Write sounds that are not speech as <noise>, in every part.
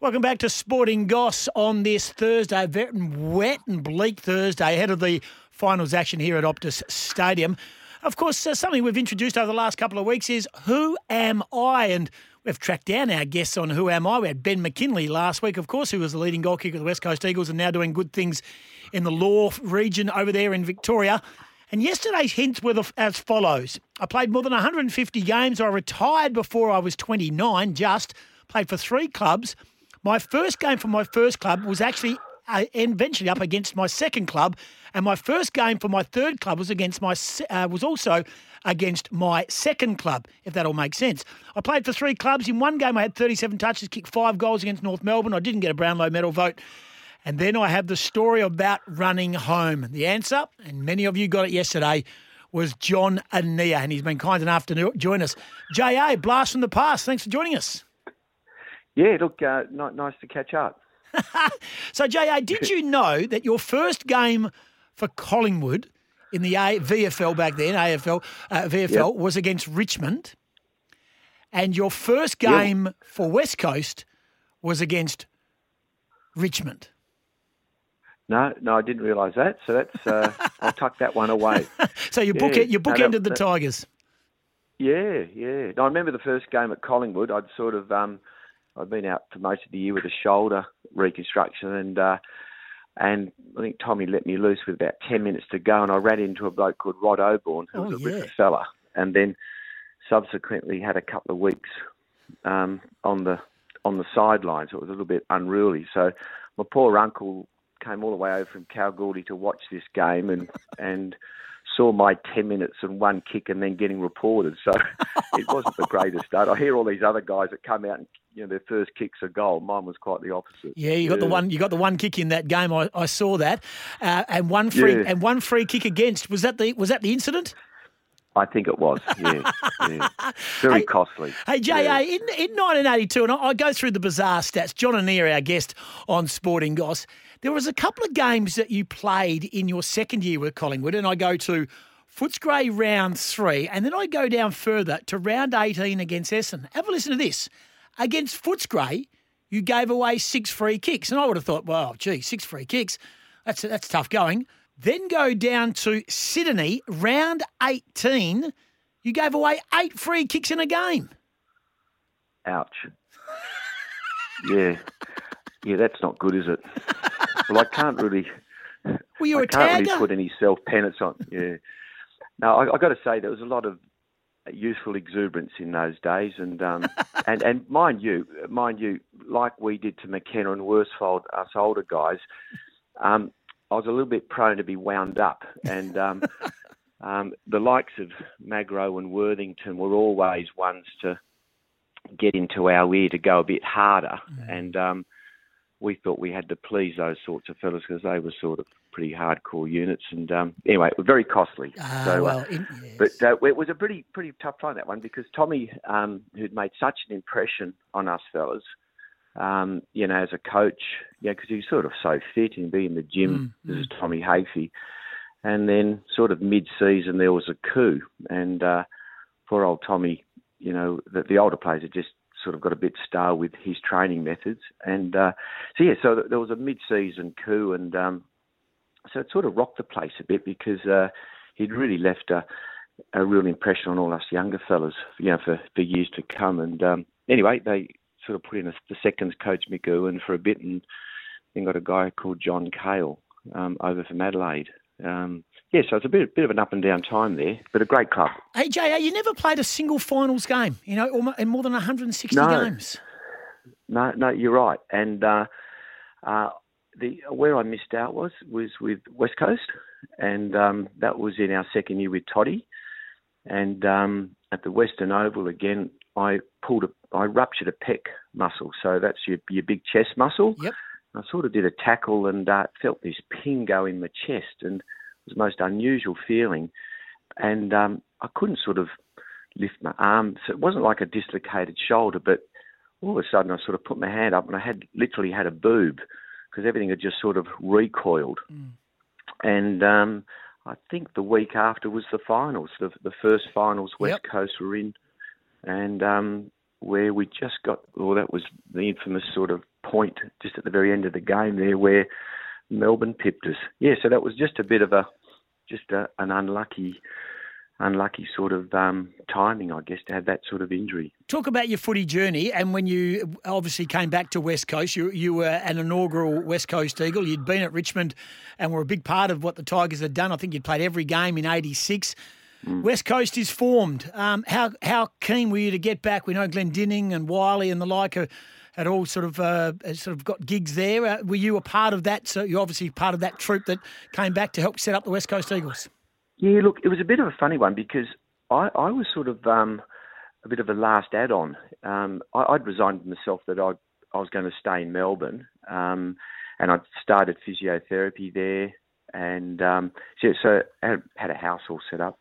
Welcome back to Sporting Goss on this Thursday, very wet and bleak Thursday ahead of the finals action here at Optus Stadium. Of course, uh, something we've introduced over the last couple of weeks is Who Am I? And we've tracked down our guests on Who Am I. We had Ben McKinley last week, of course, who was the leading goal kicker of the West Coast Eagles and now doing good things in the law region over there in Victoria. And yesterday's hints were as follows I played more than 150 games. I retired before I was 29, just played for three clubs. My first game for my first club was actually uh, eventually up against my second club, and my first game for my third club was against my uh, was also against my second club. If that all makes sense, I played for three clubs. In one game, I had 37 touches, kicked five goals against North Melbourne. I didn't get a Brownlow medal vote. And then I have the story about running home. The answer, and many of you got it yesterday, was John Annear, and he's been kind enough to join us. JA, blast from the past. Thanks for joining us. Yeah, look, uh, nice to catch up. <laughs> so, JA, did you know that your first game for Collingwood in the a- VFL back then, AFL, uh, VFL, yep. was against Richmond, and your first game yep. for West Coast was against Richmond? No, no, I didn't realise that. So that's uh, <laughs> I'll tuck that one away. so you book it, you bookended no, the Tigers. Yeah, yeah. No, I remember the first game at Collingwood. I'd sort of um, I'd been out for most of the year with a shoulder reconstruction, and uh, and I think Tommy let me loose with about ten minutes to go, and I ran into a bloke called Rod Oborne, who oh, was a yeah. fella, and then subsequently had a couple of weeks um, on the on the sidelines. So it was a little bit unruly. So my poor uncle came all the way over from Kalgoorlie to watch this game, and and saw my 10 minutes and one kick and then getting reported. So <laughs> it wasn't the greatest start. I hear all these other guys that come out and you know their first kicks a goal. Mine was quite the opposite. Yeah, you got yeah. the one. You got the one kick in that game. I, I saw that, uh, and one free yeah. and one free kick against. Was that the was that the incident? I think it was, yeah. yeah. <laughs> Very hey, costly. Hey, JA, yeah. in, in 1982, and I, I, go through the bizarre stats, John Annear, our guest on Sporting Goss, there was a couple of games that you played in your second year with Collingwood, and I go to Footscray round three, and then I go down further to round 18 against Essendon. Have a listen to this. Against Footscray, you gave away six free kicks, and I would have thought, well, gee, six free kicks, that's, that's tough going. Then go down to Sydney, round 18, you gave away eight free kicks in a game. Ouch. yeah. Yeah, that's not good, is it? well, I can't really. Were you I a can't tagger? really put any self penance on. Yeah. No, I, I got to say there was a lot of youthful exuberance in those days, and um, <laughs> and and mind you, mind you, like we did to McKenna and Worsfold, us older guys, um, I was a little bit prone to be wound up, and um, <laughs> um, the likes of Magro and Worthington were always ones to get into our ear to go a bit harder, mm. and um, we thought we had to please those sorts of fellas because they were sort of pretty hardcore units. And um, anyway, it was very costly. Ah, so, uh, well, yes. but uh, it was a pretty pretty tough time that one because Tommy, um, who'd made such an impression on us fellas, um, you know, as a coach, yeah, because he's sort of so fit and be in the gym. Mm, this mm. is Tommy Hafey. And then, sort of mid-season, there was a coup, and uh, poor old Tommy, you know, the, the older players had just sort of got a bit stale with his training methods. And uh, so, yeah, so there was a mid-season coup, and um, so it sort of rocked the place a bit because uh, he'd really left a, a real impression on all us younger fellas, you know, for, for years to come. And um, anyway, they sort of put in a, the seconds coach Erwin for a bit, and then got a guy called John Cahill um, over from Adelaide. Um, yeah, so it's a bit, bit of an up and down time there, but a great club. Hey, JA, you never played a single finals game, you know, in more than 160 no, games. No, no, you're right. And uh, uh, the where I missed out was was with West Coast, and um, that was in our second year with Toddy. And um, at the Western Oval again, I pulled a, I ruptured a pec muscle, so that's your your big chest muscle. Yep. I sort of did a tackle and uh, felt this ping go in my chest, and was the most unusual feeling. And um, I couldn't sort of lift my arm. So it wasn't like a dislocated shoulder, but all of a sudden I sort of put my hand up and I had literally had a boob because everything had just sort of recoiled. Mm. And um, I think the week after was the finals, the, the first finals West yep. Coast were in. And um, where we just got, well, that was the infamous sort of point just at the very end of the game there where Melbourne pipped us. Yeah, so that was just a bit of a, just a, an unlucky unlucky sort of um, timing, I guess, to have that sort of injury. Talk about your footy journey, and when you obviously came back to West Coast, you you were an inaugural West Coast Eagle. You'd been at Richmond, and were a big part of what the Tigers had done. I think you'd played every game in '86. Mm. West Coast is formed. Um, how how keen were you to get back? We know Glendinning and Wiley and the like are, had all sort of uh, sort of got gigs there. Uh, were you a part of that? So you're obviously part of that troop that came back to help set up the West Coast Eagles. Yeah, look, it was a bit of a funny one because I, I was sort of um, a bit of a last add-on. Um, I, would resigned myself that I, I was going to stay in Melbourne, um, and I'd started physiotherapy there, and um, so, so I had a house all set up.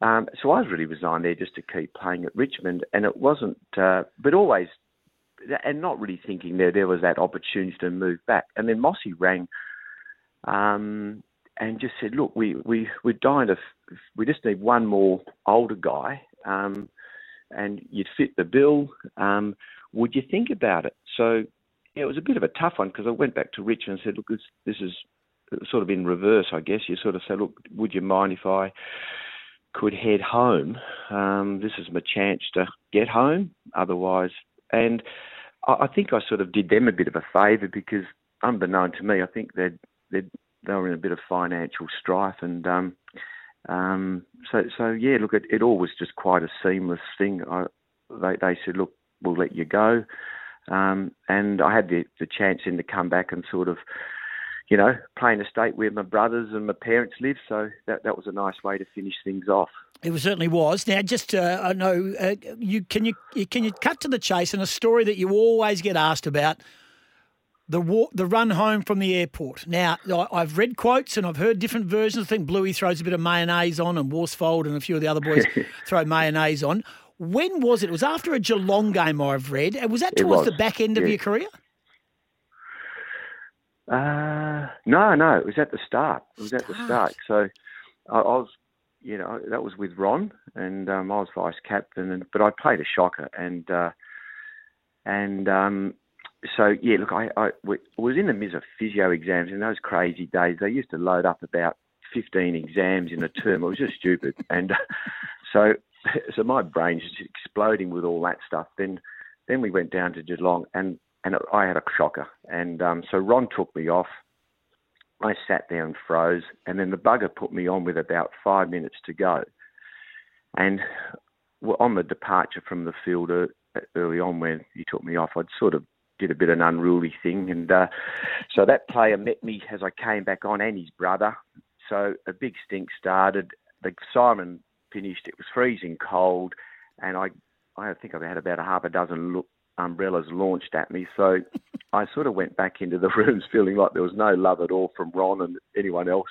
Um, so I was really resigned there just to keep playing at Richmond, and it wasn't, uh, but always, and not really thinking there there was that opportunity to move back. And then Mossy rang um, and just said, look, we we we're dying to, we just need one more older guy, um, and you'd fit the bill. Um, would you think about it? So yeah, it was a bit of a tough one because I went back to Richard and said, look, this, this is sort of in reverse, I guess. You sort of say, look, would you mind if I could head home? Um, this is my chance to get home. Otherwise, and I, I think I sort of did them a bit of a favour because, unbeknown to me, I think they'd they'd they were in a bit of financial strife, and um, um, so so yeah. Look, it, it all was just quite a seamless thing. I, they they said, look, we'll let you go, um, and I had the the chance then to come back and sort of. You know, playing a state where my brothers and my parents live, so that that was a nice way to finish things off. It certainly was. Now, just uh, I know uh, you can you can you cut to the chase and a story that you always get asked about the walk, the run home from the airport. Now, I've read quotes and I've heard different versions. I think Bluey throws a bit of mayonnaise on, and Worsfold and a few of the other boys <laughs> throw mayonnaise on. When was it? It was after a Geelong game. I've read. Was that towards was. the back end of your career? Uh, no, no. It was at the start. It was start. at the start. So I, I, was, you know, that was with Ron, and um, I was vice captain, and but I played a shocker, and uh, and um, so yeah, look, I, I was in the midst of physio exams in those crazy days. They used to load up about fifteen exams in a term. It was just stupid, and uh, so <laughs> so my brain's just exploding with all that stuff. Then then we went down to Geelong, and and I had a shocker, and um, so Ron took me off. I sat there and froze, and then the bugger put me on with about five minutes to go, and on the departure from the field uh, early on when he took me off, I'd sort of did a bit of an unruly thing. And uh, so that player met me as I came back on and his brother. So a big stink started. The siren finished. It was freezing cold. And I, I think I've had about a half a dozen umbrellas launched at me. So <laughs> I sort of went back into the <laughs> rooms feeling like there was no love at all from Ron and anyone else.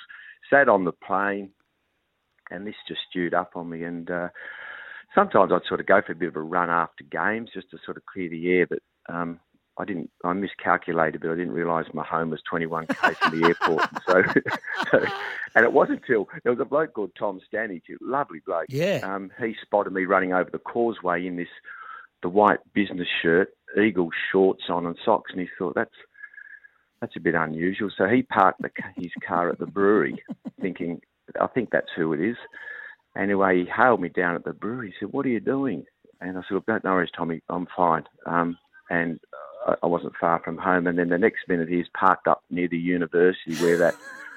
Sat on the plane and this just stewed up on me. And uh, sometimes I'd sort of go for a bit of a run after games just to sort of clear the air. But um, I didn't. I miscalculated, but I didn't realise my home was 21 k's from the airport. <laughs> so, so, and it wasn't until there was a bloke called Tom Stanage, lovely bloke. Yeah. Um, he spotted me running over the causeway in this the white business shirt, eagle shorts on, and socks, and he thought that's that's a bit unusual. So he parked the, his car at the brewery, <laughs> thinking, I think that's who it is. Anyway, he hailed me down at the brewery. He said, "What are you doing?" And I said, "Look, don't worry, Tommy. I'm fine." Um, and I wasn't far from home. And then the next minute, he's parked up near the university where that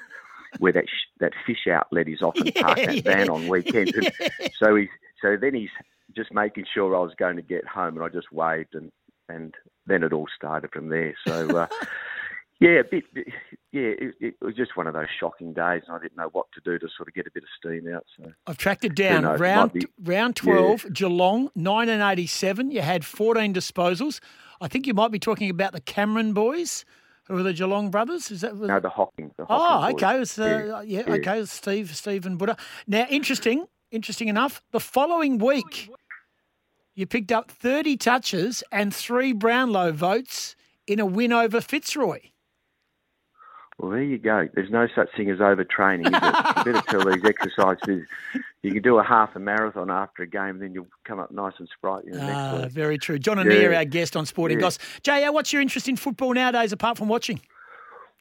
<laughs> where that sh- that fish outlet is often yeah, parked that yeah, van on weekends. Yeah. So he's so then he's just making sure I was going to get home, and I just waved, and and then it all started from there. So. Uh, <laughs> yeah, a bit, yeah, it, it, was just one of those shocking days, and I didn't know what to do to sort of get a bit of steam out. So I've tracked it down. Round be, round twelve, yeah. Geelong, nineteen eighty seven. You had fourteen disposals. I think you might be talking about the Cameron boys, who are the Geelong brothers. Is that no the Hocking? The oh, okay. It's, uh, yeah, yeah, okay. Steve, Steve, and Buddha. Now, interesting, interesting enough. The following week, you picked up thirty touches and three Brownlow votes in a win over Fitzroy. Well, there you go. There's no such thing as overtraining, is you better tell these exercises. You can do a half a marathon after a game, then you'll come up nice and sprightly Ah, very true. John Yeah. Annear, our guest on Sporting Yeah. Goss. JR, what's your interest in football nowadays apart from watching?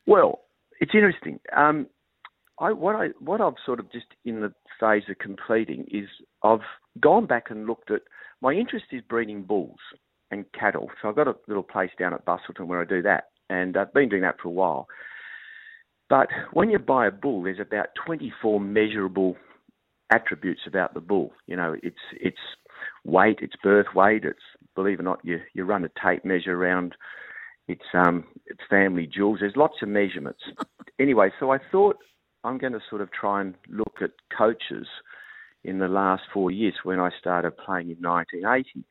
Well, it's interesting. Um, I, what I what I've sort of just in the phase of completing is I've gone back and looked at my interest is breeding bulls and cattle. So I've got a little place down at Busselton where I do that, and I've been doing that for a while. But when you buy a bull, there's about 24 measurable attributes about the bull. You know, it's it's weight, it's birth weight, it's believe it or not, you you run a tape measure around it's um it's family jewels. There's lots of measurements. <laughs> anyway, so I thought I'm going to sort of try and look at coaches in the last four years when I started playing in 1980,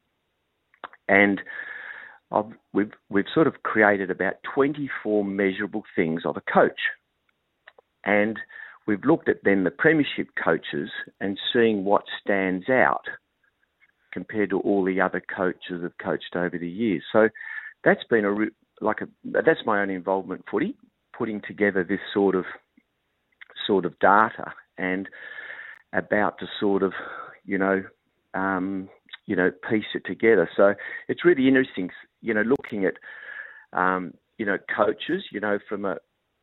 and I've, we've we've sort of created about 24 measurable things of a coach, and we've looked at then the premiership coaches and seeing what stands out compared to all the other coaches that have coached over the years. So that's been a like a that's my own involvement footy, putting together this sort of sort of data. And about to sort of you know um, you know piece it together. So it's really interesting, you know, looking at um, you know coaches, you know, from a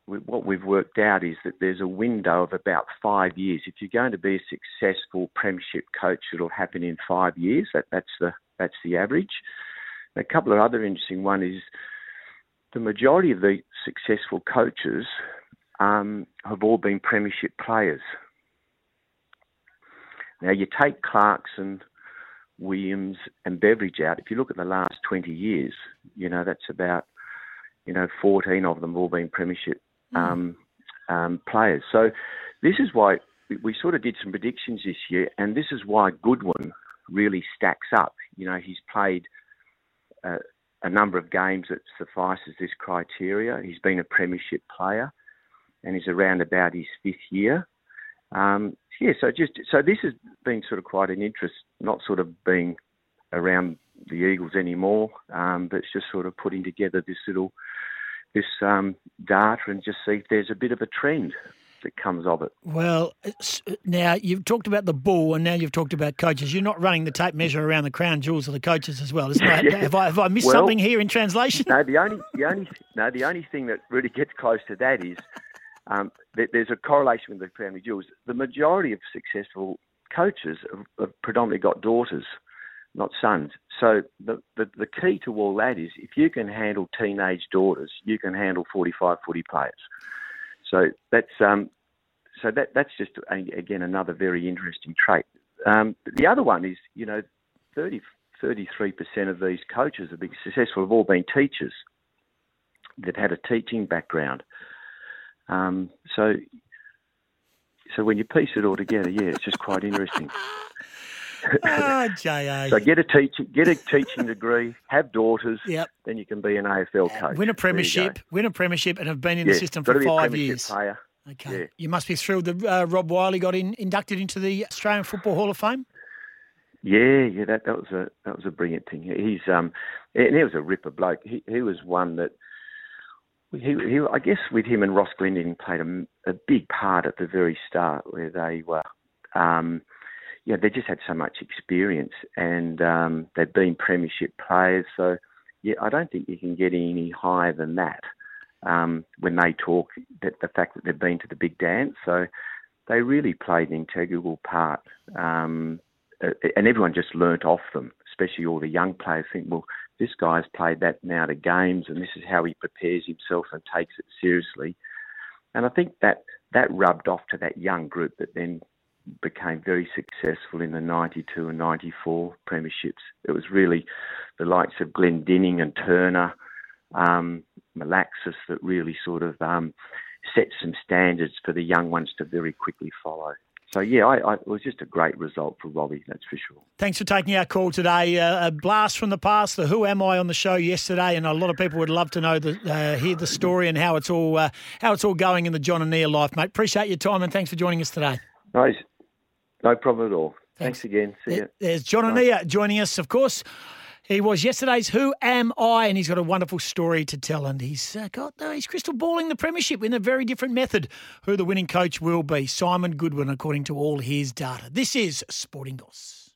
what we've worked out is that there's a window of about five years. If you're going to be a successful premiership coach, it'll happen in five years. That, that's the that's the average. A couple of other interesting one is the majority of the successful coaches um, have all been premiership players. Now you take Clarkson, Williams, and Beveridge out. If you look at the last 20 years, you know that's about you know 14 of them have all been premiership um, um, players. So this is why we, we sort of did some predictions this year, and this is why Goodwin really stacks up. You know, he's played uh, a number of games that suffices this criteria. He's been a premiership player, and he's around about his fifth year. Um, yeah, so just so this has been sort of quite an interest, not sort of being around the Eagles anymore, um, but it's just sort of putting together this little this um, data and just see if there's a bit of a trend that comes of it. Well, now you've talked about the bull, and now you've talked about coaches. You're not running the tape measure around the crown jewels of the coaches as well? Yeah. <laughs> Have I, have I missed Well- something here in translation? No, the only the only no the only thing that really gets close to that is um, that there's a correlation with the family jewels. The majority of successful coaches have, have predominantly got daughters, not sons. So the, the the key to all that is if you can handle teenage daughters, you can handle 45 footy players. So that's um, so that that's just again another very interesting trait. Um, the other one is you know 30 33 percent of these coaches have been successful have all been teachers. They've had a teaching background. Um, so so when you piece it all together, yeah, it's just quite interesting. <laughs> oh, JA. So get a teaching get a teaching degree, have daughters, Yep. then you can be an AFL coach. Win a There you go. premiership, win a premiership, and have been in Yeah, the system for five years. Player. Okay. Yeah. You must be thrilled that uh, Rob Wiley got in, inducted into the Australian Football Hall of Fame. Yeah, yeah, that that was a that was a brilliant thing. He's um, and he was a ripper bloke. He he was one that he, he I guess with him and Ross Glendinning played a, a big part at the very start where they were, um, yeah, they just had so much experience and um, they'd been premiership players. So yeah, I don't think you can get any higher than that um, when they talk that the fact that they've been to the big dance. So they really played an integral part. Um, and everyone just learnt off them, especially all the young players think, well, this guy's played that amount of games and this is how he prepares himself and takes it seriously. And I think that that rubbed off to that young group that then became very successful in the 92 and 94 premierships. It was really the likes of Glendinning and Turner, um, Malaxos that really sort of um, set some standards for the young ones to very quickly follow. So yeah, I, I, it was just a great result for Robbie, that's for sure. Thanks for taking our call today. Uh, a blast from the past. The Who Am I on the show yesterday, and a lot of people would love to know the uh, hear the story and how it's all uh, how it's all going in the John Annear life, mate. Appreciate your time and thanks for joining us today. No, no problem at all. Thanks. Thanks, again. See you. There's John Annear joining us, of course. He was yesterday's Who Am I? And he's got a wonderful story to tell. And he's uh, got, uh, he's crystal balling the Premiership in a very different method. Who the winning coach will be. Simon Goodwin, according to all his data. This is Sporting Goss.